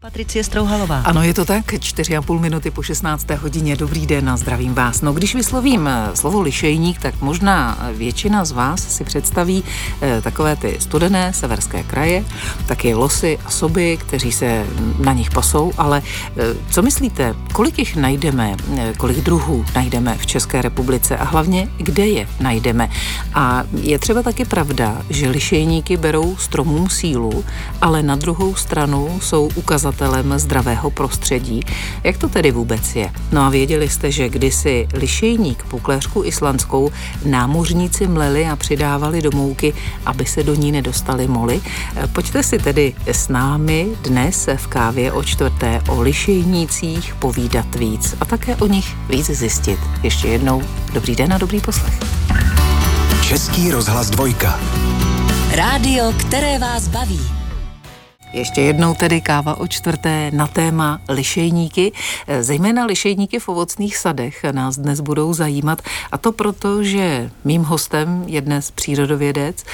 Patricie Strouhalová. Ano, je to tak, 4,5 minuty po 16. hodině. Dobrý den a zdravím vás. No, když vyslovím eh, slovo lišejník, tak možná většina z vás si představí eh, takové ty studené severské kraje, taky losy a soby, kteří se na nich pasou, ale eh, co myslíte, kolik jich najdeme, eh, kolik druhů najdeme v České republice a hlavně kde je najdeme? A je třeba taky pravda, že lišejníky berou stromům sílu, ale na druhou stranu jsou ukazatelé zdravého prostředí. Jak to tedy vůbec je? No a věděli jste, že kdysi lišejník, pukléřku islandskou, námořníci mleli a přidávali do mouky, aby se do ní nedostali moly? Eh, Pojďte si tedy s námi dnes v kávě o čtvrté o lišejnících povídat víc a také o nich víc zjistit. Ještě jednou dobrý den a dobrý poslech. Český rozhlas dvojka. Rádio, které vás baví. Ještě jednou tedy káva o čtvrté na téma lišejníky. Zejména lišejníky v ovocných sadech nás dnes budou zajímat a to proto, že mým hostem je dnes přírodovědec,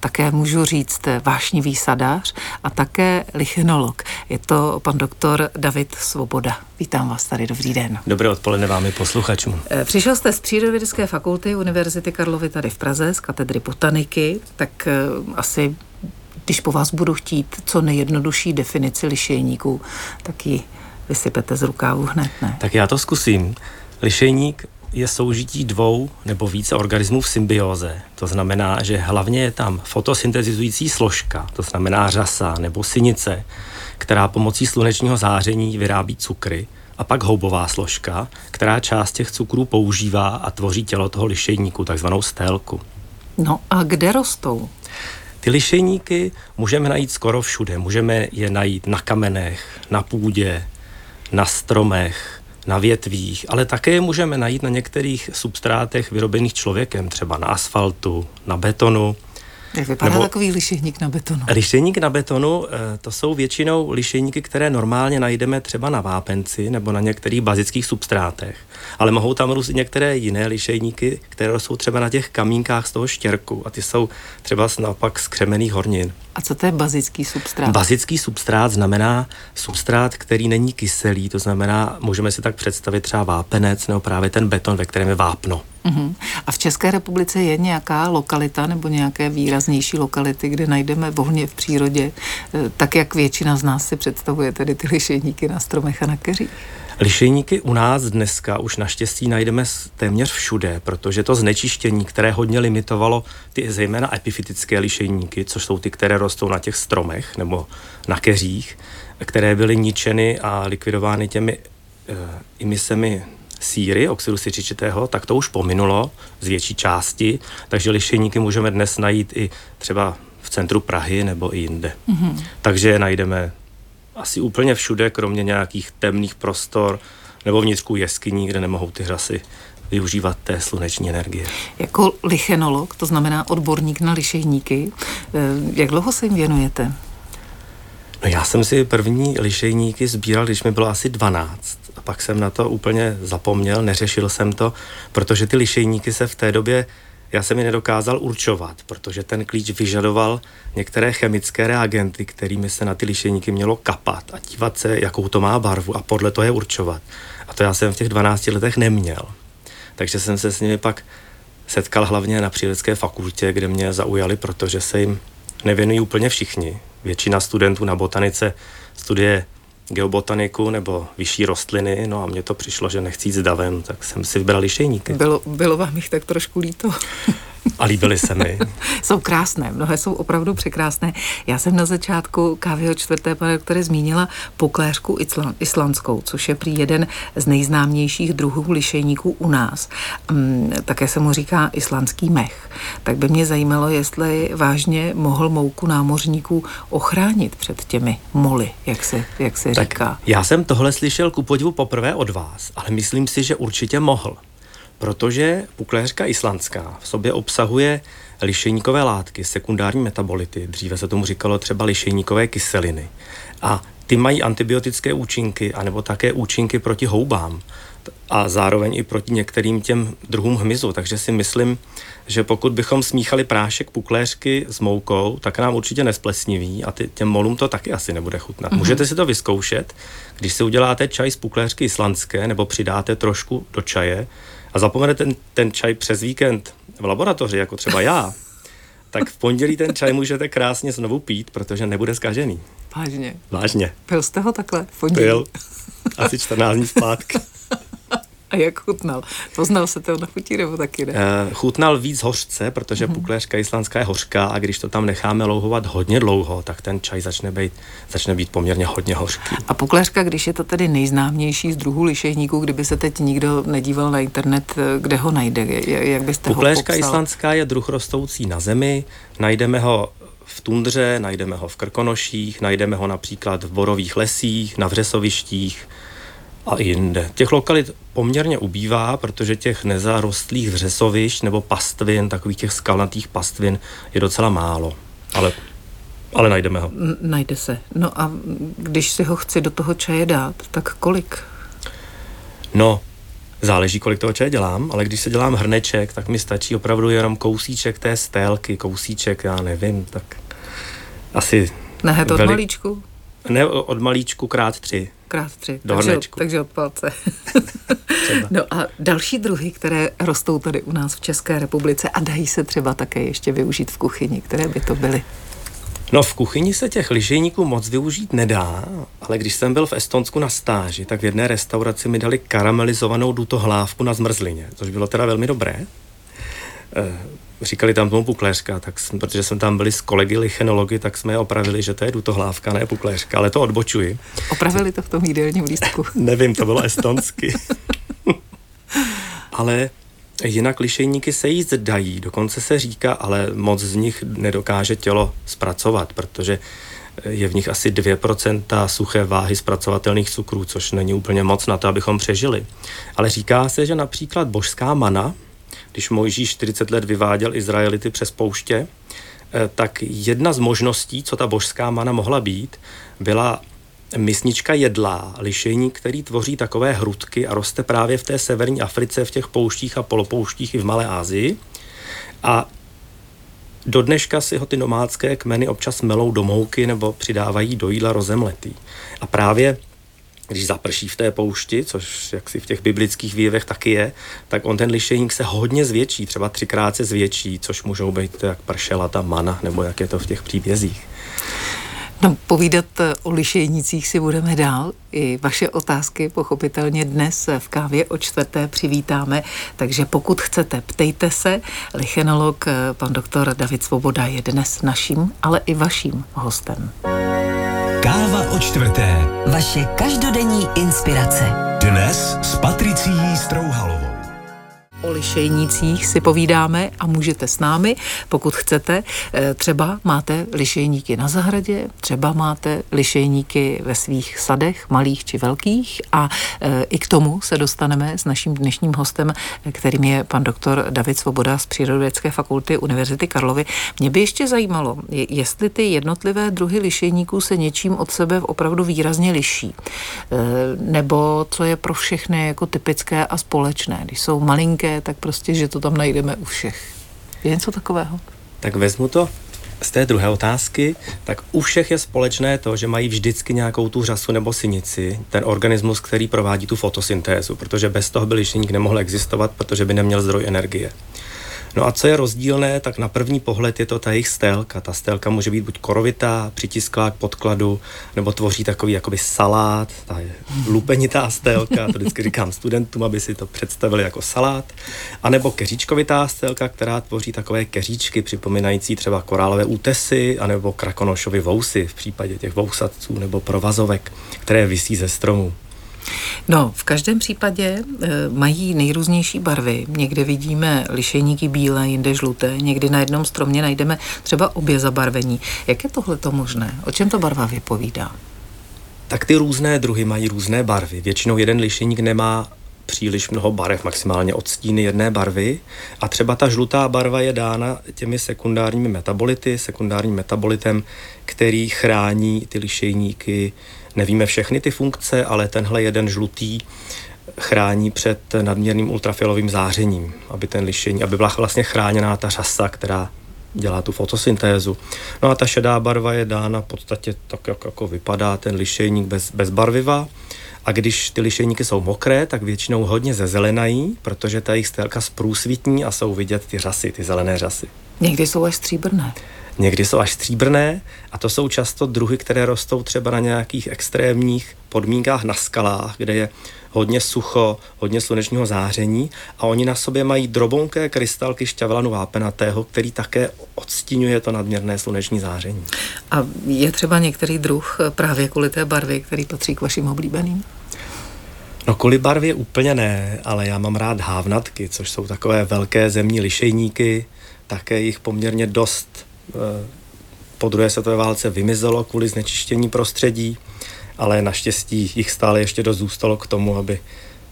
také můžu říct vášnivý sadář a také lichenolog. Je to pan doktor David Svoboda. Vítám vás tady, dobrý den. Dobré odpoledne vám i posluchačům. Přišel jste z Přírodovědecké fakulty Univerzity Karlovy tady v Praze, z katedry botaniky, tak eh, asi když po vás budu chtít co nejjednodušší definici lišejníků, tak ji vysypete z rukávu hned, ne? Tak já to zkusím. Lišejník je soužití dvou nebo více organismů v symbióze. To znamená, že hlavně je tam fotosyntetizující složka, to znamená řasa nebo synice, která pomocí slunečního záření vyrábí cukry, a pak houbová složka, která část těch cukrů používá a tvoří tělo toho lišejníku, takzvanou stélku. No a kde rostou? Ty lišejníky můžeme najít skoro všude. Můžeme je najít na kamenech, na půdě, na stromech, na větvích, ale také je můžeme najít na některých substrátech vyrobených člověkem, třeba na asfaltu, na betonu. Jak vypadá Nebo takový lišejník na betonu? Lišejník na betonu, eh, to jsou většinou lišejníky, které normálně najdeme třeba na vápenci nebo na některých bazických substrátech. Ale mohou tam růst i některé jiné lišejníky, které jsou třeba na těch kamínkách z toho štěrku a ty jsou třeba naopak z křemených hornin. A co to je bazický substrát? Bazický substrát znamená substrát, který není kyselý, to znamená, můžeme si tak představit třeba vápenec nebo právě ten beton, ve kterém je vápno. Uh-huh. A v České republice je nějaká lokalita nebo nějaké výraznější lokality, kde najdeme volně v přírodě, eh, tak jak většina z nás si představuje tedy ty lišejníky na stromech a na keřích? Lišejníky u nás dneska už naštěstí najdeme téměř všude, protože to znečištění, které hodně limitovalo ty zejména epifitické lišejníky, což jsou ty, které rostou na těch stromech nebo na keřích, které byly ničeny a likvidovány těmi e, imisemi síry, oxidu sičičitého, tak to už pominulo z větší části, takže lišejníky můžeme dnes najít i třeba v centru Prahy nebo i jinde. Mm-hmm. Takže je najdeme asi úplně všude, kromě nějakých temných prostor nebo vnitřku jeskyní, kde nemohou ty hrasy využívat té sluneční energie. Jako lichenolog, to znamená odborník na lišejníky, eh, jak dlouho se jim věnujete? No já jsem si první lišejníky sbíral, když mi bylo asi 12. A pak jsem na to úplně zapomněl, neřešil jsem to, protože ty lišejníky se v té době já jsem je nedokázal určovat, protože ten klíč vyžadoval některé chemické reagenty, kterými se na ty lišejníky mělo kapat a dívat se, jakou to má barvu a podle toho je určovat. A to já jsem v těch 12 letech neměl. Takže jsem se s nimi pak setkal hlavně na přírodecké fakultě, kde mě zaujali, protože se jim nevěnují úplně všichni. Většina studentů na botanice studuje geobotaniku nebo vyšší rostliny, no a mně to přišlo, že nechci jít s davem, tak jsem si vybral lišejníky. Bylo, bylo vám jich tak trošku líto? A líbily se mi. jsou krásné, mnohé jsou opravdu překrásné. Já jsem na začátku kávy čtvrté, pane doktore, zmínila pokléřku islandskou, což je prý jeden z nejznámějších druhů lišejníků u nás. Um, také se mu říká islandský mech. Tak by mě zajímalo, jestli vážně mohl mouku námořníků ochránit před těmi moly, jak se, jak se tak říká. Já jsem tohle slyšel ku podivu poprvé od vás, ale myslím si, že určitě mohl protože pukléřka islandská v sobě obsahuje lišejníkové látky, sekundární metabolity, dříve se tomu říkalo třeba lišejníkové kyseliny. A ty mají antibiotické účinky, anebo také účinky proti houbám a zároveň i proti některým těm druhům hmyzu. Takže si myslím, že pokud bychom smíchali prášek pukléřky s moukou, tak nám určitě nesplesniví a ty, těm molům to taky asi nebude chutnat. Mm-hmm. Můžete si to vyzkoušet, když si uděláte čaj z pukléřky islandské nebo přidáte trošku do čaje a zapomenete ten, ten čaj přes víkend v laboratoři, jako třeba já, tak v pondělí ten čaj můžete krásně znovu pít, protože nebude zkažený. Vážně. Vážně. Pil jste ho takhle v pondělí? Pil. Asi 14 dní zpátky. A jak chutnal? Poznal se to na chutí nebo taky ne? Uh, chutnal víc hořce, protože mm-hmm. pukléřka islandská je hořká a když to tam necháme louhovat hodně dlouho, tak ten čaj začne být, začne být poměrně hodně hořký. A pukléřka, když je to tedy nejznámější z druhů lišejníků, kdyby se teď nikdo nedíval na internet, eh, kde ho najde? Jak byste pukléřka ho popsal? islandská je druh rostoucí na zemi, najdeme ho v tundře, najdeme ho v krkonoších, najdeme ho například v borových lesích, na vřesovištích, a jinde. Těch lokalit poměrně ubývá, protože těch nezarostlých vřesovišť nebo pastvin, takových těch skalnatých pastvin je docela málo. Ale ale najdeme ho. Najde se. No a když si ho chci do toho čaje dát, tak kolik? No, záleží, kolik toho čaje dělám, ale když se dělám hrneček, tak mi stačí opravdu jenom kousíček té stélky, kousíček, já nevím, tak asi... Ne, to od malíčku? Ne, od malíčku krát tři krát tři. Do takže, od, takže od palce. no a další druhy, které rostou tady u nás v České republice a dají se třeba také ještě využít v kuchyni, které by to byly? No v kuchyni se těch lyžejníků moc využít nedá, ale když jsem byl v Estonsku na stáži, tak v jedné restauraci mi dali karamelizovanou dutohlávku na zmrzlině, což bylo teda velmi dobré. Eh, říkali tam tomu pukléřka, tak jsme, protože jsme tam byli s kolegy lichenology, tak jsme je opravili, že to je dutohlávka, ne pukléřka, ale to odbočuji. Opravili to v tom jídelním lístku? Nevím, to bylo estonsky. ale jinak lišejníky se jíst dají, dokonce se říká, ale moc z nich nedokáže tělo zpracovat, protože je v nich asi 2% suché váhy zpracovatelných cukrů, což není úplně moc na to, abychom přežili. Ale říká se, že například božská mana, když Mojžíš 40 let vyváděl Izraelity přes pouště, eh, tak jedna z možností, co ta božská mana mohla být, byla misnička jedlá, lišení, který tvoří takové hrudky a roste právě v té severní Africe, v těch pouštích a polopouštích i v Malé Asii. A do dneška si ho ty nomádské kmeny občas melou do mouky nebo přidávají do jídla rozemletý. A právě když zaprší v té poušti, což jak si v těch biblických výjevech taky je, tak on ten lišejník se hodně zvětší, třeba třikrát se zvětší, což můžou být jak pršela ta mana, nebo jak je to v těch příbězích. No, povídat o lišejnicích si budeme dál. I vaše otázky pochopitelně dnes v kávě o čtvrté přivítáme, takže pokud chcete, ptejte se. Lichenolog pan doktor David Svoboda je dnes naším, ale i vaším hostem. Čtvrté. Vaše každodenní inspirace. Dnes s Patricií Strouhalovou. O lišejnících si povídáme a můžete s námi, pokud chcete. Eh, třeba máte lišejníky na zahradě, třeba máte lišejníky ve svých sadech, malých či velkých a eh, i k tomu se dostaneme s naším dnešním hostem, kterým je pan doktor David Svoboda z Přírodovědské fakulty Univerzity Karlovy. Mě by ještě zajímalo, jestli ty jednotlivé druhy lišejníků se něčím od sebe opravdu výrazně liší, eh, nebo co je pro všechny jako typické a společné, když jsou malinké tak prostě, že to tam najdeme u všech. Je něco takového? Tak vezmu to z té druhé otázky, tak u všech je společné to, že mají vždycky nějakou tu řasu nebo synici, ten organismus, který provádí tu fotosyntézu, protože bez toho by lišeník nemohl existovat, protože by neměl zdroj energie. No a co je rozdílné, tak na první pohled je to ta jejich stélka. Ta stélka může být buď korovitá, přitisklá k podkladu, nebo tvoří takový jakoby salát, ta je lupenitá stélka, to vždycky říkám studentům, aby si to představili jako salát, a nebo keříčkovitá stélka, která tvoří takové keříčky, připomínající třeba korálové útesy, anebo krakonošovy vousy v případě těch vousatců nebo provazovek, které visí ze stromů. No, v každém případě e, mají nejrůznější barvy. Někde vidíme lišejníky bílé, jinde žluté, někdy na jednom stromě najdeme třeba obě zabarvení. Jak je tohle to možné? O čem to barva vypovídá? Tak ty různé druhy mají různé barvy. Většinou jeden lišejník nemá příliš mnoho barev, maximálně odstíny jedné barvy. A třeba ta žlutá barva je dána těmi sekundárními metabolity, sekundárním metabolitem, který chrání ty lišejníky. Nevíme všechny ty funkce, ale tenhle jeden žlutý chrání před nadměrným ultrafialovým zářením, aby ten lišení, aby byla vlastně chráněná ta řasa, která dělá tu fotosyntézu. No a ta šedá barva je dána v podstatě tak, jak jako vypadá ten lišejník bez, bez barviva. A když ty lišejníky jsou mokré, tak většinou hodně zezelenají, protože ta jejich stélka zprůsvitní a jsou vidět ty řasy, ty zelené řasy. Někdy jsou až stříbrné. Někdy jsou až stříbrné a to jsou často druhy, které rostou třeba na nějakých extrémních podmínkách na skalách, kde je hodně sucho, hodně slunečního záření a oni na sobě mají drobonké krystalky šťavelanu vápenatého, který také odstínuje to nadměrné sluneční záření. A je třeba některý druh právě kvůli té barvy, který patří k vašim oblíbeným? No kvůli barvě úplně ne, ale já mám rád hávnatky, což jsou takové velké zemní lišejníky, také jich poměrně dost po druhé světové válce vymizelo kvůli znečištění prostředí ale naštěstí jich stále ještě dost zůstalo k tomu, aby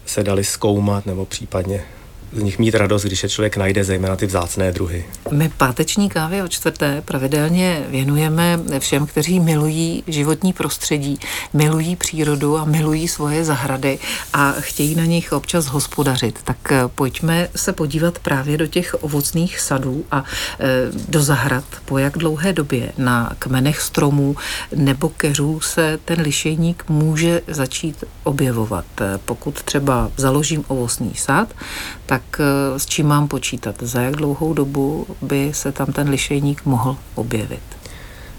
se dali zkoumat nebo případně z nich mít radost, když je člověk najde, zejména ty vzácné druhy. My páteční kávy o čtvrté pravidelně věnujeme všem, kteří milují životní prostředí, milují přírodu a milují svoje zahrady a chtějí na nich občas hospodařit. Tak eh, pojďme se podívat právě do těch ovocných sadů a eh, do zahrad. Po jak dlouhé době na kmenech stromů nebo keřů se ten lišejník může začít objevovat. Eh, pokud třeba založím ovocný sad, tak eh, s čím mám počítat? Za jak dlouhou dobu by se tam ten lišejník mohl objevit?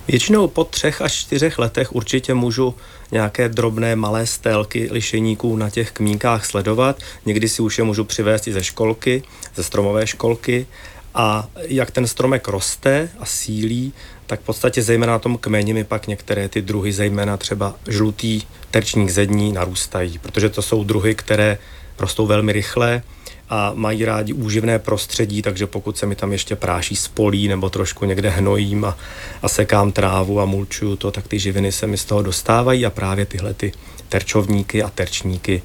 Většinou po třech až čtyřech letech určitě můžu nějaké drobné malé stélky lišejníků na těch kmínkách sledovat. Někdy si už je můžu přivést i ze školky, ze stromové školky. A jak ten stromek roste a sílí, tak v podstatě zejména na tom kmeni mi pak některé ty druhy, zejména třeba žlutý terčník zední, narůstají, protože to jsou druhy, které rostou velmi rychle, a mají rádi úživné prostředí, takže pokud se mi tam ještě práší spolí nebo trošku někde hnojím a, a sekám trávu a mulčuju to, tak ty živiny se mi z toho dostávají a právě tyhle ty terčovníky a terčníky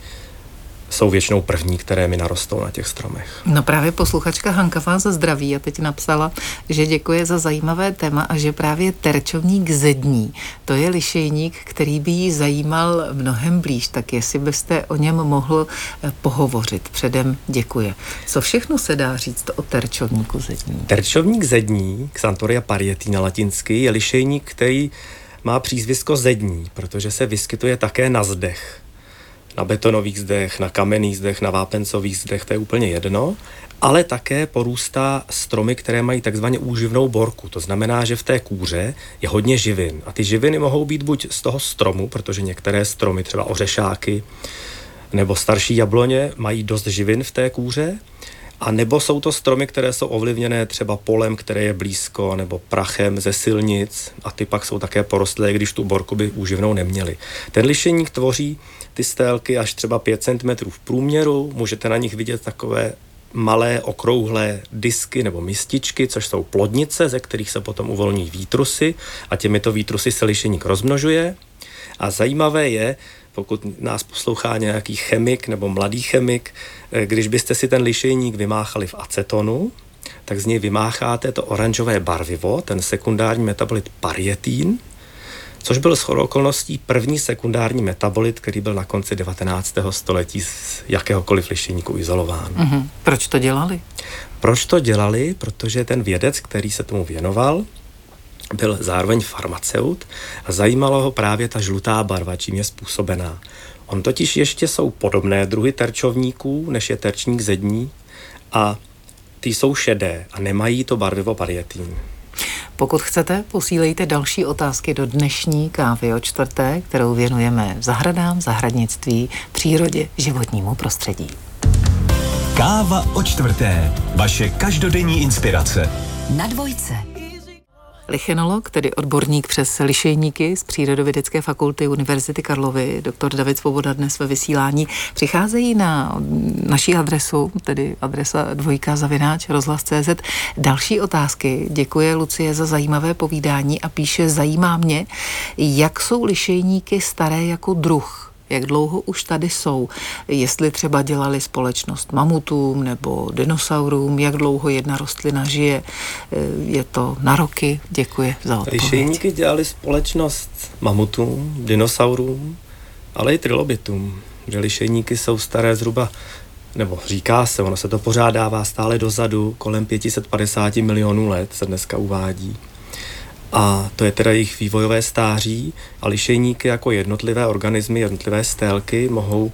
jsou většinou první, které mi narostou na těch stromech. No právě posluchačka Hanka vás zdraví a teď napsala, že děkuje za zajímavé téma a že právě terčovník zední, to je lišejník, který by jí zajímal mnohem blíž, tak jestli byste o něm mohl eh, pohovořit. Předem děkuje. Co všechno se dá říct o terčovníku zední? Terčovník zední, Xantoria parietí na latinsky, je lišejník, který má přízvisko zední, protože se vyskytuje také na zdech na betonových zdech, na kamenných zdech, na vápencových zdech, to je úplně jedno, ale také porůstá stromy, které mají takzvaně úživnou borku. To znamená, že v té kůře je hodně živin. A ty živiny mohou být buď z toho stromu, protože některé stromy, třeba ořešáky nebo starší jabloně, mají dost živin v té kůře, a nebo jsou to stromy, které jsou ovlivněné třeba polem, které je blízko, nebo prachem ze silnic a ty pak jsou také porostlé, když tu borku by úživnou neměli. Ten lišeník tvoří ty stélky až třeba 5 cm v průměru, můžete na nich vidět takové malé okrouhlé disky nebo mističky, což jsou plodnice, ze kterých se potom uvolní výtrusy a těmito výtrusy se lišeník rozmnožuje. A zajímavé je, pokud nás poslouchá nějaký chemik nebo mladý chemik, eh, když byste si ten lišejník vymáchali v acetonu, tak z něj vymácháte to oranžové barvivo, ten sekundární metabolit parietín, což byl shodou okolností první sekundární metabolit, který byl na konci 19. století z jakéhokoliv lišejníku izolován. Mm-hmm. Proč to dělali? Proč to dělali? Protože ten vědec, který se tomu věnoval, byl zároveň farmaceut a zajímalo ho právě ta žlutá barva, čím je způsobená. On totiž ještě jsou podobné druhy terčovníků, než je terčník zední a ty jsou šedé a nemají to barvivo parietín. Pokud chcete, posílejte další otázky do dnešní kávy o čtvrté, kterou věnujeme zahradám, zahradnictví, přírodě, životnímu prostředí. Káva o čtvrté. Vaše každodenní inspirace. Na dvojce. Lichenolog, tedy odborník přes lišejníky z Přírodovědecké fakulty Univerzity Karlovy, doktor David Svoboda dnes ve vysílání, přicházejí na naší adresu, tedy adresa dvojka zavináč rozhlas.cz. Další otázky. Děkuje Lucie za zajímavé povídání a píše, zajímá mě, jak jsou lišejníky staré jako druh Jak dlouho už tady jsou? Jestli třeba dělali společnost mamutům nebo dinosaurům, jak dlouho jedna rostlina žije? Eh, je to na roky? Děkuji za odpověď. Lišejníky dělali společnost mamutům, dinosaurům, ale i trilobitům. Že lišejníky jsou staré zhruba nebo říká se, ono se to pořád dává stále dozadu, kolem 550 milionů let se dneska uvádí. A to je teda jejich vývojové stáří a lišejníky jako jednotlivé organismy, jednotlivé stélky mohou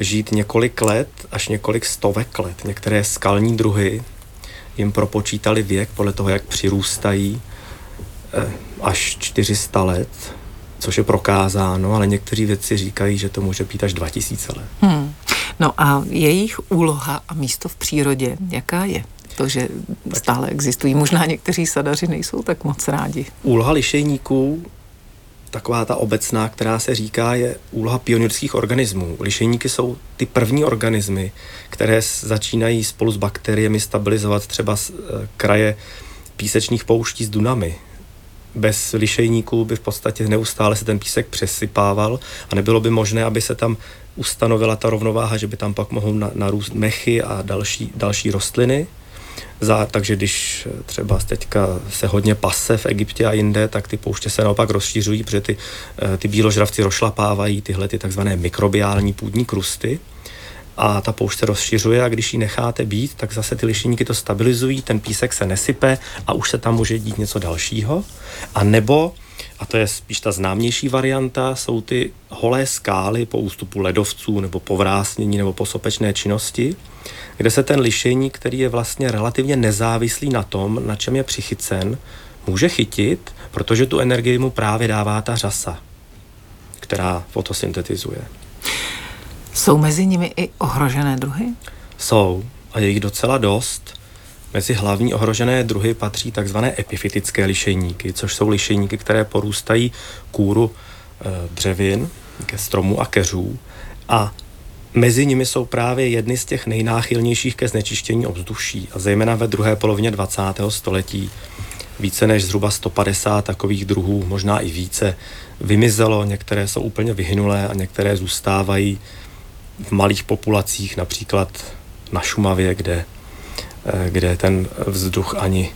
žít několik let až několik stovek let. Některé skalní druhy jim propočítali věk podle toho, jak přirůstají eh, až 400 let, což je prokázáno, ale někteří vědci říkají, že to může být až 2000 let. Hmm. No a jejich úloha a místo v přírodě, jaká je? To, že stále existují. Možná někteří sadaři nejsou tak moc rádi. Úloha lišejníků, taková ta obecná, která se říká, je úloha pionýrských organismů. Lišejníky jsou ty první organismy, které začínají spolu s bakteriemi stabilizovat třeba e, kraje písečných pouští s dunami bez lišejníků by v podstatě neustále se ten písek přesypával a nebylo by možné, aby se tam ustanovila ta rovnováha, že by tam pak mohou narůst mechy a další, další rostliny. Za, takže když třeba teďka se hodně pase v Egyptě a jinde, tak ty pouště se naopak rozšířují, protože ty, eh, ty bíložravci rozšlapávají tyhle ty takzvané mikrobiální půdní krusty a ta poušť se rozšiřuje a když ji necháte být, tak zase ty lišejníky to stabilizují, ten písek se nesype a už se tam může dít něco dalšího. A nebo, a to je spíš ta známější varianta, jsou ty holé skály po ústupu ledovců nebo po vrásnění nebo po sopečné činnosti, kde se ten lišejník, který je vlastně relativně nezávislý na tom, na čem je přichycen, může chytit, protože tu energii mu právě dává ta řasa, která fotosyntetizuje. Jsou mezi nimi i ohrožené druhy? Jsou a je jich docela dost. Mezi hlavní ohrožené druhy patří takzvané epifitické lišejníky, což jsou lišejníky, které porůstají kůru e, dřevin, ke stromů a keřů. A mezi nimi jsou právě jedny z těch nejnáchylnějších ke znečištění ovzduší. A zejména ve druhé polovině 20. století více než zhruba 150 takových druhů, možná i více, vymizelo. Některé jsou úplně vyhynulé a některé zůstávají v malých populacích, například na Šumavě, kde, eh, kde ten vzduch ani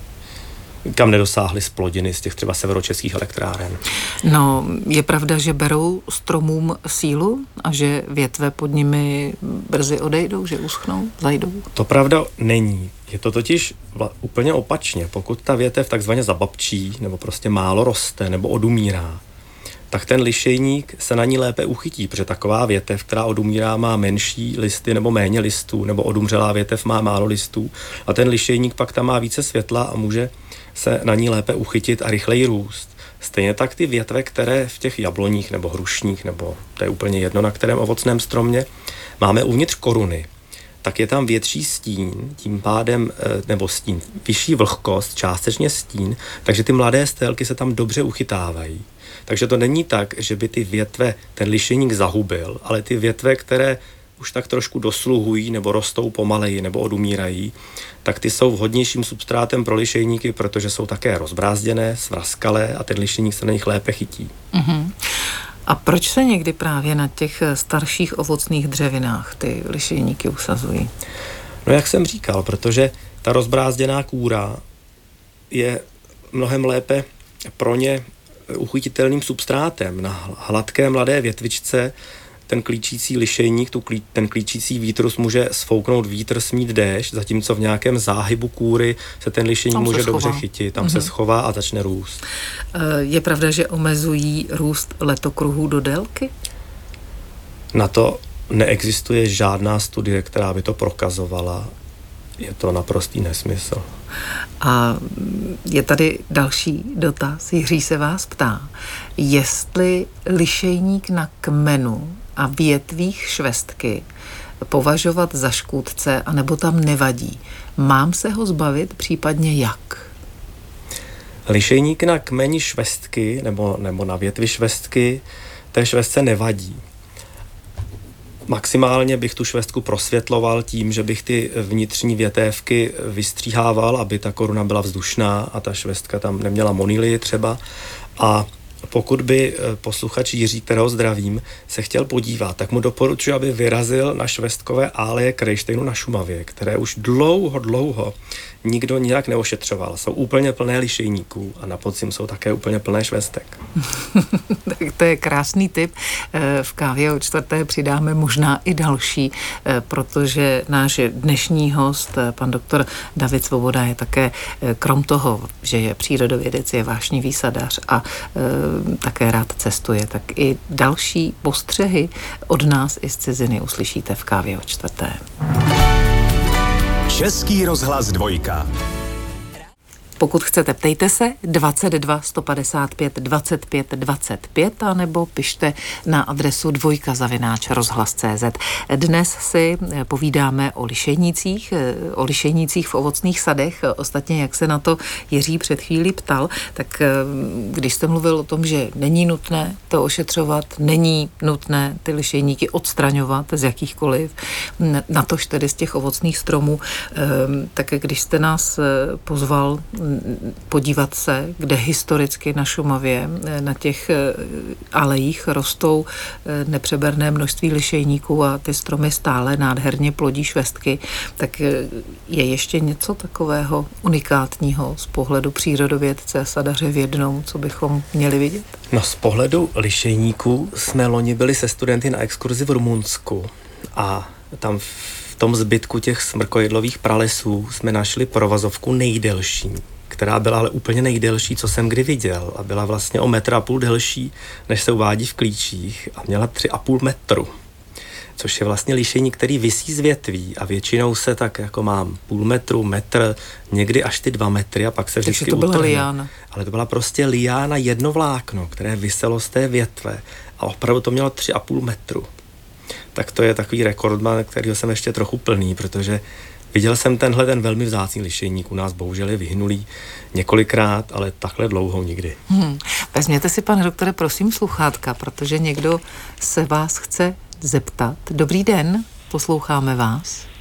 kam nedosáhly splodiny z těch třeba severočeských elektráren. No, je pravda, že berou stromům sílu a že větve pod nimi brzy odejdou, že uschnou, zajdou? To pravda není. Je to totiž úplně opačně. Pokud ta větev takzvaně zababčí, nebo prostě málo roste, nebo odumírá, tak ten lišejník se na ní lépe uchytí, protože taková větev, která odumírá, má menší listy nebo méně listů, nebo odumřelá větev má málo listů a ten lišejník pak tam má více světla a může se na ní lépe uchytit a rychleji růst. Stejně tak ty větve, které v těch jabloních nebo hrušních, nebo to je úplně jedno na kterém ovocném stromě, máme uvnitř koruny, tak je tam větší stín, tím pádem, eh, nebo stín, vyšší vlhkost, částečně stín, takže ty mladé stélky se tam dobře uchytávají. Takže to není tak, že by ty větve ten lišejník zahubil, ale ty větve, které už tak trošku dosluhují nebo rostou pomaleji nebo odumírají, tak ty jsou vhodnějším substrátem pro lišejníky, protože jsou také rozbrázděné, svraskalé a ten lišejník se na nich lépe chytí. Mm-hmm. A proč se někdy právě na těch starších ovocných dřevinách ty lišejníky usazují? No jak jsem říkal, protože ta rozbrázděná kůra je mnohem lépe pro ně uchytitelným substrátem. Na hladké mladé větvičce ten klíčící lišejník, tu klí, ten klíčící výtrus může sfouknout vítr, smít déšť, zatímco v nějakém záhybu kůry se ten lišejník může schová. dobře chytit, tam mm-hmm. se mhm. schová a začne růst. Eh, je pravda, že omezují růst letokruhů do délky? Na to neexistuje žádná studie, která by to prokazovala. Je to naprostý nesmysl. A je tady další dotaz. Jiří se vás ptá, jestli lišejník na kmenu a větvích švestky považovat za škůdce, anebo tam nevadí. Mám se ho zbavit, případně jak? Lišejník na kmeni švestky nebo, nebo na větvi švestky té švestce nevadí. Maximálně bych tu švestku prosvětloval tím, že bych ty vnitřní větévky vystříhával, aby ta koruna byla vzdušná a ta švestka tam neměla monily třeba. A pokud by eh, posluchač Jiří, kterého zdravím, se chtěl podívat, tak mu doporučuji, aby vyrazil na švestkové álie Krejštejnu na Šumavě, které už dlouho, dlouho nikdo nijak neošetřoval. Jsou úplně plné lišejníků a na podzim jsou také úplně plné švestek. tak to je krásný tip. Eh, v kávě o čtvrté přidáme možná i další, eh, protože náš dnešní host, pan doktor David Svoboda, je také krom toho, že je přírodovědec, je vášnivý sadař a také rád cestuje, tak i další postřehy od nás i z ciziny uslyšíte v kávě o čtvrté. Český rozhlas dvojka. Pokud chcete, ptejte se 22 155 25 25 a nebo pište na adresu dvojka zavináč rozhlas.cz. Dnes si eh, povídáme o lišejnících, eh, o lišejnících v ovocných sadech. Ostatně, jak se na to Jiří před chvíli ptal, tak eh, když jste mluvil o tom, že není nutné to ošetřovat, není nutné ty lišejníky odstraňovat z jakýchkoliv, na tož tedy z těch ovocných stromů, tak když jste nás pozval podívat se, kde historicky na Šumavě eh, na těch eh, alejích rostou eh, nepřeberné množství lišejníků a ty stromy stále nádherně plodí švestky, tak je ještě něco takového unikátního z pohledu přírodovědce a sadaře v jednom, co bychom měli vidět? No z pohledu lišejníků jsme loni byli se studenty na exkurzi v Rumunsku a tam v tom zbytku těch smrkojedlových pralesů jsme našli provazovku nejdelší která byla ale úplně nejdelší, co jsem kdy viděl a byla vlastně o metr a půl delší, než se uvádí v klíčích a měla tři a půl metru což je vlastně lišení, který vysí z větví a většinou se tak jako mám půl metru, metr, někdy až ty dva metry a pak se vždycky Takže to byla liána. Ale to byla prostě liána jedno vlákno, které vyselo z té větve a opravdu to mělo tři a půl metru. Tak to je takový rekordman, kterýho jsem ještě trochu plný, protože Viděl jsem tenhle ten velmi vzácný lišejník, u nás bohužel je vyhnulý několikrát, ale takhle dlouho nikdy. Hmm. Vezměte si, pane doktore, prosím sluchátka, protože někdo se vás chce zeptat. Dobrý den, posloucháme vás.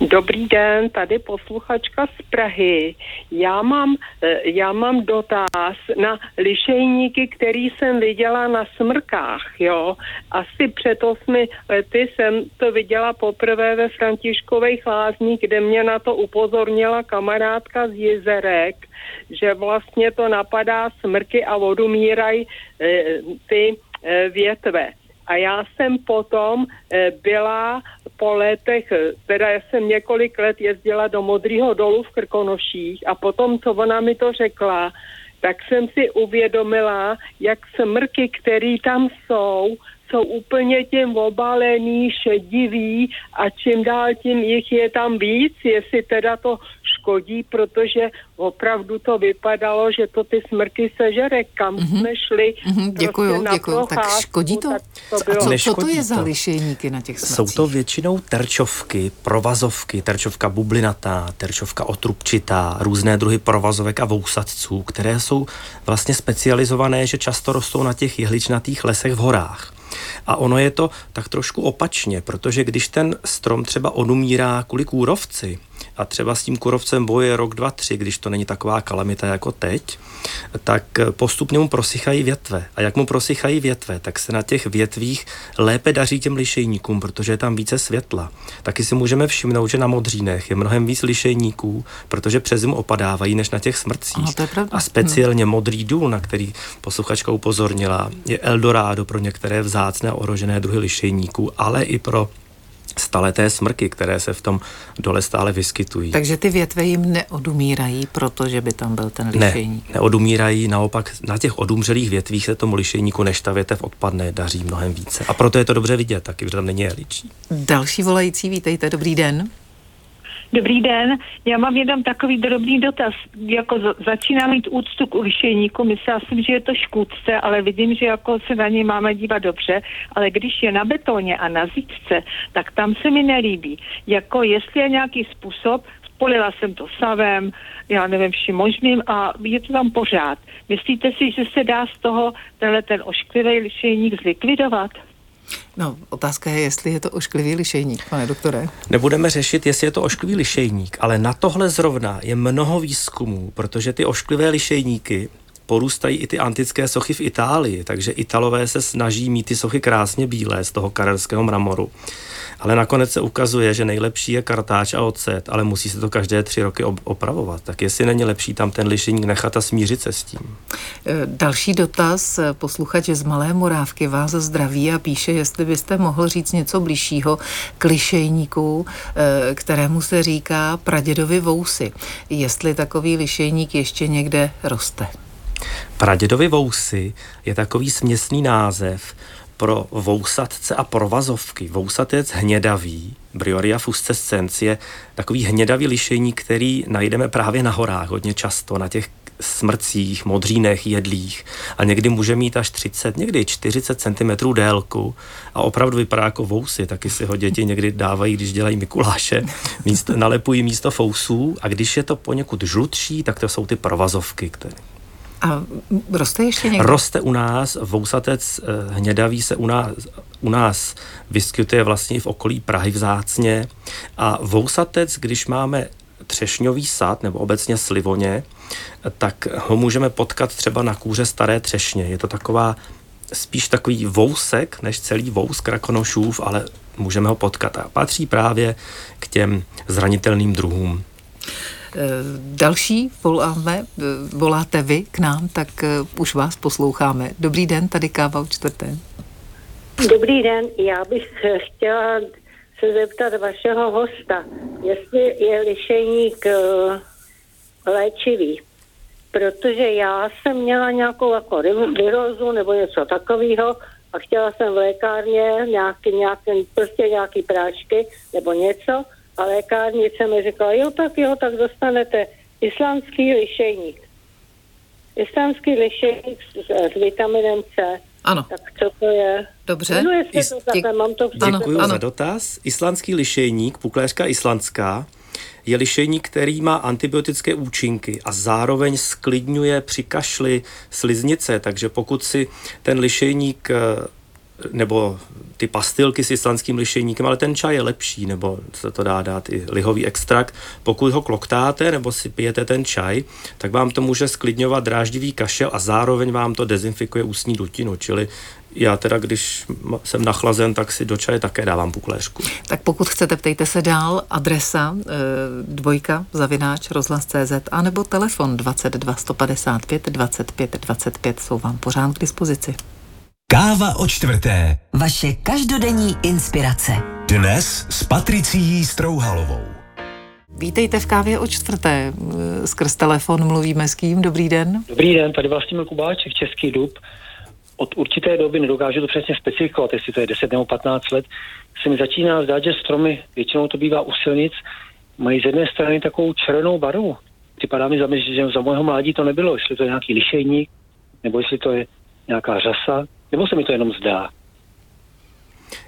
Dobrý den, tady posluchačka z Prahy. Já mám, eh, já mám dotaz na lišejníky, který jsem viděla na smrkách, jo. Asi před osmi lety jsem to viděla poprvé ve Františkových lázních, kde mě na to upozornila kamarádka z Jezerek, že vlastně to napadá smrky a odumírají e, ty e, větve. A já jsem potom e, byla po letech, teda já jsem několik let jezdila do Modrýho dolu v Krkonoších a potom, co ona mi to řekla, tak jsem si uvědomila, jak smrky, které tam jsou, jsou úplně tím obalený, šedivý a čím dál tím jich je tam víc, jestli teda to škodí, protože opravdu to vypadalo, že to ty smrky sežere, kam mm-hmm. jsme šli. Mm-hmm, děkuju, prostě děkuju. Tak škodí to? to a co, co to je za lišejníky na těch smrcích? Jsou to většinou terčovky, provazovky, terčovka bublinatá, terčovka otrubčitá, různé druhy provazovek a vousatců, které jsou vlastně specializované, že často rostou na těch jehličnatých lesech v horách. A ono je to tak trošku opačně, protože když ten strom třeba odumírá kvůli kůrovci, a třeba s tím kurovcem boje rok, dva, tři, když to není taková kalamita jako teď, tak postupně mu prosychají větve. A jak mu prosychají větve, tak se na těch větvích lépe daří těm lišejníkům, protože je tam více světla. Taky si můžeme všimnout, že na modřínech je mnohem víc lišejníků, protože přes zimu opadávají než na těch smrcích. Je a speciálně hmm. modrý důl, na který posluchačka upozornila, je Eldorado pro některé vzácné a ohrožené druhy lišejníků, ale i pro staleté smrky, které se v tom dole stále vyskytují. Takže ty větve jim neodumírají, protože by tam byl ten lišejník? Ne, neodumírají, naopak na těch odumřelých větvích se tomu lišejníku, než ta větev odpadne, daří mnohem více. A proto je to dobře vidět taky, protože tam není jeličí. Další volající, vítejte, dobrý den. Dobrý den, já mám jenom takový drobný dotaz. Jako začínám mít úctu k ulišejníku, myslím si, že je to škůdce, ale vidím, že jako se na něj máme dívat dobře, ale když je na betoně a na zítce, tak tam se mi nelíbí. Jako jestli je nějaký způsob, polila jsem to savem, já nevím, vším možným a je to tam pořád. Myslíte si, že se dá z toho tenhle ten ošklivý lišejník zlikvidovat? No, otázka je, jestli je to ošklivý lišejník, pane doktore. Nebudeme řešit, jestli je to ošklivý lišejník, ale na tohle zrovna je mnoho výzkumů, protože ty ošklivé lišejníky porůstají i ty antické sochy v Itálii, takže Italové se snaží mít ty sochy krásně bílé z toho karelského mramoru. Ale nakonec se ukazuje, že nejlepší je kartáč a ocet, ale musí se to každé tři roky opravovat. Tak jestli není lepší tam ten lišejník nechat a smířit se s tím. E, další dotaz. Posluchač z Malé Morávky vás zdraví a píše, jestli byste mohl říct něco blížšího k lišejníku, e, kterému se říká pradědovi vousy. Jestli takový lišejník ještě někde roste. Pradědovi vousy je takový směsný název, pro vousatce a provazovky. Vousatec hnědavý, Brioria fuscescens, je takový hnědavý lišení, který najdeme právě na horách hodně často, na těch smrcích, modřínech, jedlích. A někdy může mít až 30, někdy 40 cm délku. A opravdu vypadá jako vousy, taky si ho děti někdy dávají, když dělají Mikuláše, místo, nalepují místo fousů. A když je to poněkud žlutší, tak to jsou ty provazovky, které a roste ještě někde? Roste u nás, vousatec eh, hnědavý se u nás, u nás vyskytuje vlastně v okolí Prahy vzácně a vousatec, když máme třešňový sad nebo obecně slivoně, tak ho můžeme potkat třeba na kůře staré třešně. Je to taková spíš takový vousek, než celý vous krakonošův, ale můžeme ho potkat a patří právě k těm zranitelným druhům. Eh, další voláme, eh, voláte vy k nám, tak eh, už vás posloucháme. Dobrý den, tady káva u čtvrté. Dobrý den, já bych chtěla se zeptat vašeho hosta, jestli je lišejník léčivý. Protože já jsem měla nějakou jako virózu nebo něco takového a chtěla jsem v lékárně nějaký, nějaký, prostě nějaký prášky nebo něco a lékárnice mi řekla, jo tak jo, tak dostanete islámský lišejník. Islámský lišejník s, s vitaminem C. Ano. Tak co to je? Dobře. Is, to mám to Děkuji ano. za dotaz. Islandský lišejník, pukléřka islandská, je lišejník, který má antibiotické účinky a zároveň sklidňuje při kašli sliznice, takže pokud si ten lišejník eh, nebo ty pastilky s islandským lišejníkem, ale ten čaj je lepší, nebo se to dá dát i lihový extrakt. Pokud ho kloktáte nebo si pijete ten čaj, tak vám to může sklidňovat dráždivý kašel a zároveň vám to dezinfikuje ústní dutinu, čili já teda, když jsem nachlazen, tak si do čaje také dávám pukléřku. Tak pokud chcete, ptejte se dál. Adresa e, dvojka zavináč rozhlas.cz a nebo telefon 22 155 25 25 jsou vám pořád k dispozici. Káva o čtvrté. Vaše každodenní inspirace. Dnes s Patricií Strouhalovou. Vítejte v kávě o čtvrté. Skrz telefon mluvíme s kým? Dobrý den. Dobrý den, tady Vlastimil Kubáček, Český dub. Od určité doby nedokážu to přesně specifikovat, jestli to je 10 nebo 15 let, se mi začíná zdát, že stromy, většinou to bývá u silnic, mají z jedné strany takovou červenou barvu. Připadá mi, že za mého mládí to nebylo, jestli to je nějaký lišejník, nebo jestli to je nějaká řasa, nebo se mi to jenom zdá?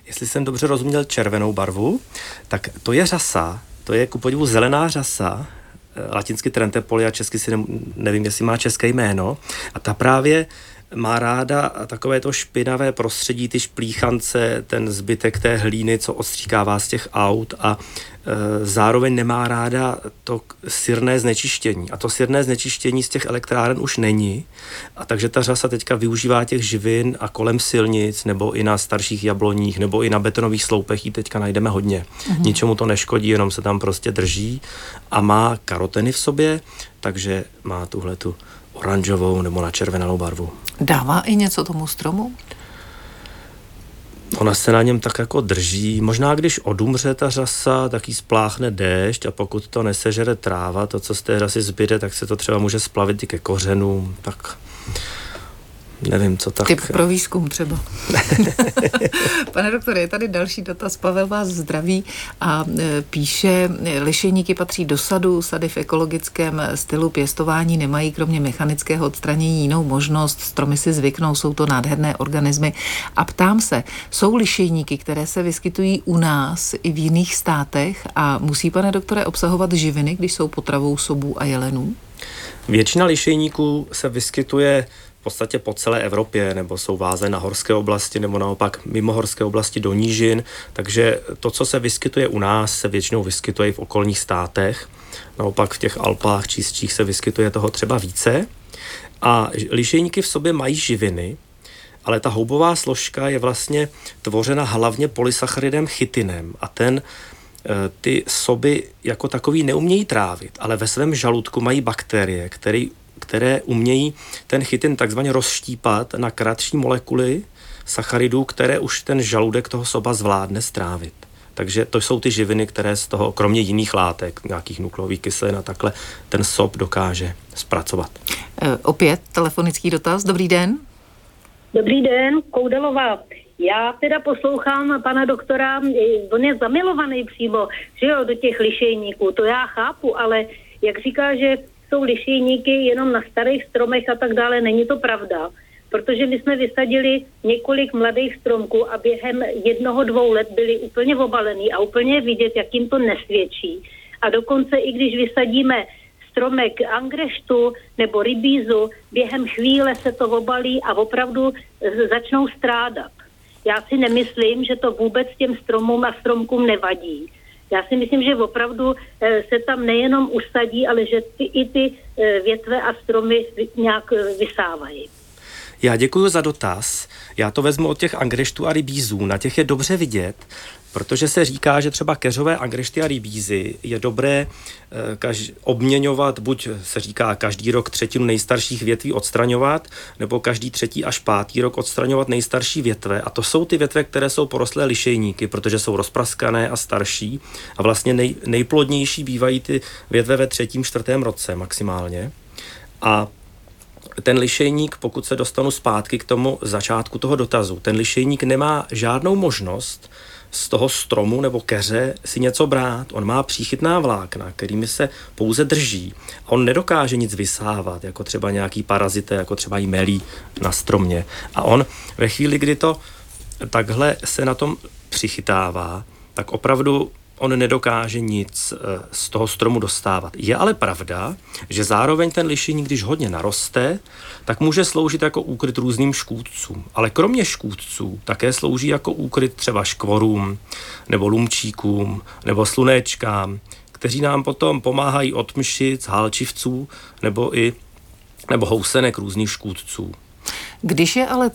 Jestli jsem dobře rozuměl červenou barvu, tak to je řasa, to je ku podivu zelená řasa, eh, latinsky Trentepoli a česky si nevím, jestli má české jméno. A ta právě má ráda takové to špinavé prostředí, ty šplíchance, ten zbytek té hlíny, co odstříkává z těch aut a e, zároveň nemá ráda to sirné znečištění. A to sirné znečištění z těch elektráren už není. A takže ta řasa teďka využívá těch živin a kolem silnic, nebo i na starších jabloních, nebo i na betonových sloupech ji teďka najdeme hodně. Mm-hmm. Ničemu to neškodí, jenom se tam prostě drží a má karoteny v sobě, takže má tuhle tu oranžovou nebo na červenou barvu. Dává i něco tomu stromu? Ona se na něm tak jako drží. Možná když odumře ta řasa, tak jí spláchne déšť a pokud to nesežere tráva, to, co z té řasy zbyde, tak se to třeba může splavit i ke kořenům. Tak nevím, co tak... Typ pro výzkum třeba. Pane doktore, je tady další dotaz. Pavel vás zdraví a e, píše, lišejníky patří do sadu, sady v ekologickém stylu pěstování nemají kromě mechanického odstranění jinou možnost, stromy si zvyknou, jsou to nádherné organismy. A ptám se, jsou lišejníky, které se vyskytují u nás i v jiných státech a musí, pane doktore, obsahovat živiny, když jsou potravou sobů a jelenů? Většina lišejníků se vyskytuje v podstatě po celé Evropě, nebo jsou váze na horské oblasti, nebo naopak mimo horské oblasti do nížin. Takže to, co se vyskytuje u nás, se většinou vyskytuje i v okolních státech. Naopak v těch Alpách čistších se vyskytuje toho třeba více. A lišejníky v sobě mají živiny, ale ta houbová složka je vlastně tvořena hlavně polysacharidem chytinem a ten eh, ty soby jako takový neumějí trávit, ale ve svém žaludku mají bakterie, které, které umějí ten chytin takzvaně rozštípat na kratší molekuly sacharidů, které už ten žaludek toho soba zvládne strávit. Takže to jsou ty živiny, které z toho, kromě jiných látek, nějakých nukleových kyselin a takhle, ten sob dokáže zpracovat. E, opět telefonický dotaz. Dobrý den. Dobrý den, Koudelová. Já teda poslouchám pana doktora, on je zamilovaný přímo, že jo, do těch lišejníků, to já chápu, ale jak říká, že jsou lišejníky jenom na starých stromech a tak dále, není to pravda protože my jsme vysadili několik mladých stromků a během jednoho, dvou let byli úplně obalený a úplně vidět, jak jim to nesvědčí. A dokonce i když vysadíme stromek angreštu nebo rybízu, během chvíle se to obalí a opravdu začnou strádat. Já si nemyslím, že to vůbec těm stromům a stromkům nevadí. Já si myslím, že opravdu eh, se tam nejenom usadí, ale že ty, i ty eh, větve a stromy nějak eh, vysávají. Já děkuji za dotaz. Já to vezmu od těch angreštů a rybízů. Na těch je dobře vidět, protože se říká, že třeba keřové angrešty a rybízy je dobré eh, kaž, obměňovat, buď se říká každý rok třetinu nejstarších větví odstraňovat, nebo každý třetí až pátý rok odstraňovat nejstarší větve. A to jsou ty větve, které jsou porostlé lišejníky, protože jsou rozpraskané a starší. A vlastně nej, nejplodnější bývají ty větve ve třetím, čtvrtém roce maximálně. A ten lišejník, pokud se dostanu zpátky k tomu začátku toho dotazu, ten lišejník nemá žádnou možnost z toho stromu nebo keře si něco brát. On má příchytná vlákna, kterými se pouze drží. A on nedokáže nic vysávat, jako třeba nějaký parazité, jako třeba jí melí na stromě. A on ve chvíli, kdy to takhle se na tom přichytává, tak opravdu on nedokáže nic eh, z toho stromu dostávat. Je ale pravda, že zároveň ten lišejník, když hodně naroste, tak může sloužit jako úkryt různým škůdcům. Ale kromě škůdců také slouží jako úkryt třeba škvorům, nebo lumčíkům, nebo slunečkám, kteří nám potom pomáhají od mšic, hálčivců, nebo i nebo housenek různých škůdců. Když je ale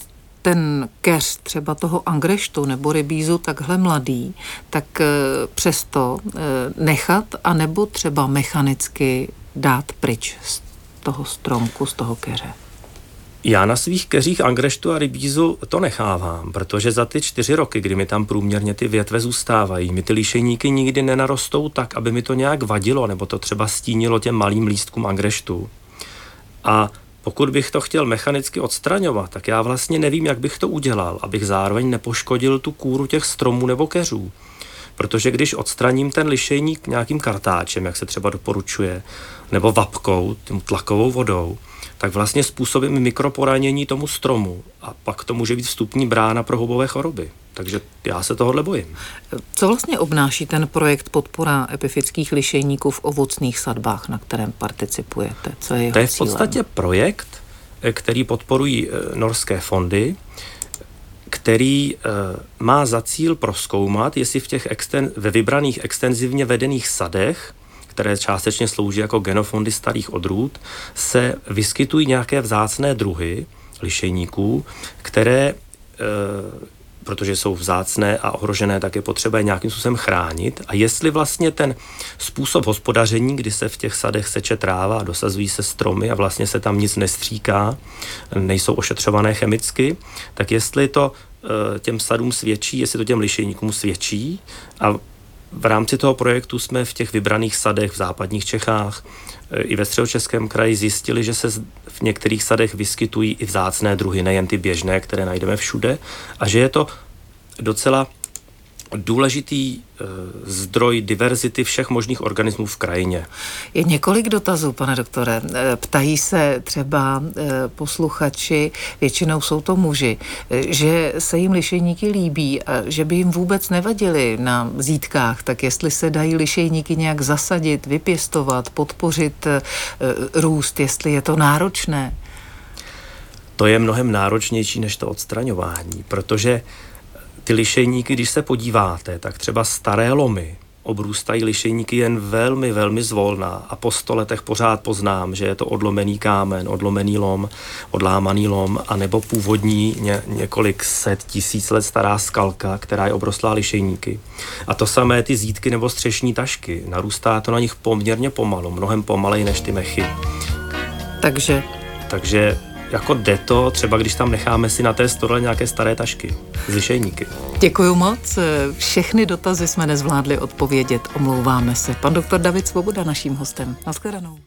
ten keř třeba toho angreštu nebo rybízu takhle mladý, tak e, přesto e, nechat a nebo třeba mechanicky dát pryč z toho stromku, z toho keře. Já na svých keřích angreštu a rybízu to nechávám, protože za ty čtyři roky, kdy mi tam průměrně ty větve zůstávají, mi ty líšeníky nikdy nenarostou tak, aby mi to nějak vadilo, nebo to třeba stínilo těm malým lístkům angreštu. A pokud bych to chtěl mechanicky odstraňovat, tak já vlastně nevím, jak bych to udělal, abych zároveň nepoškodil tu kůru těch stromů nebo keřů. Protože když odstraním ten lišejník nějakým kartáčem, jak se třeba doporučuje, nebo vapkou, tím tlakovou vodou, tak vlastně způsobím mikroporanění tomu stromu a pak to může být vstupní brána pro hubové choroby. Takže já se tohohle bojím. Co vlastně obnáší ten projekt podpora epifických lišejníků v ovocných sadbách, na kterém participujete? Co je jeho To je v podstatě cílem? projekt, eh, který podporují eh, norské fondy, který eh, má za cíl proskoumat, jestli v těch exten, ve vybraných extenzivně vedených sadech které částečně slouží jako genofondy starých odrůd, se vyskytují nějaké vzácné druhy lišejníků, které protože jsou vzácné a ohrožené, tak je potřeba je nějakým způsobem chránit. A jestli vlastně ten způsob hospodaření, kdy se v těch sadech seče tráva a dosazují se stromy a vlastně se tam nic nestříká, nejsou ošetřované chemicky, tak jestli to e, těm sadům svědčí, jestli to těm lišejníkům svědčí a v rámci toho projektu jsme v těch vybraných sadech v západních Čechách e, i ve středočeském kraji zjistili, že se v některých sadech vyskytují i vzácné druhy, nejen ty běžné, které najdeme všude, a že je to docela důležitý eh, zdroj diverzity všech možných organismů v krajině. Je několik dotazů, pane doktore. Eh, ptají se třeba eh, posluchači, většinou jsou to muži, že se jim lišejníky líbí a že by jim vůbec nevadili na zítkách, tak jestli se dají lišejníky nějak zasadit, vypěstovat, podpořit růst, jestli je to náročné. To je mnohem náročnější než to odstraňování, protože ty lišejníky, když se podíváte, tak třeba staré lomy obrůstají lišejníky jen velmi, velmi zvolná a po sto letech pořád poznám, že je to odlomený kámen, odlomený lom, odlámaný lom, anebo původní ně, několik set tisíc let stará skalka, která je obrostlá lišejníky. A to samé ty zítky nebo střešní tašky. Narůstá to na nich poměrně pomalu, mnohem pomaleji než ty mechy. Takže? Takže jako jde to, třeba když tam necháme si na té stole nějaké staré tašky z lišejníky. Děkuji moc. Všechny dotazy jsme nezvládli odpovědět. Omlouváme se. Pan doktor David Svoboda naším hostem. Naschledanou.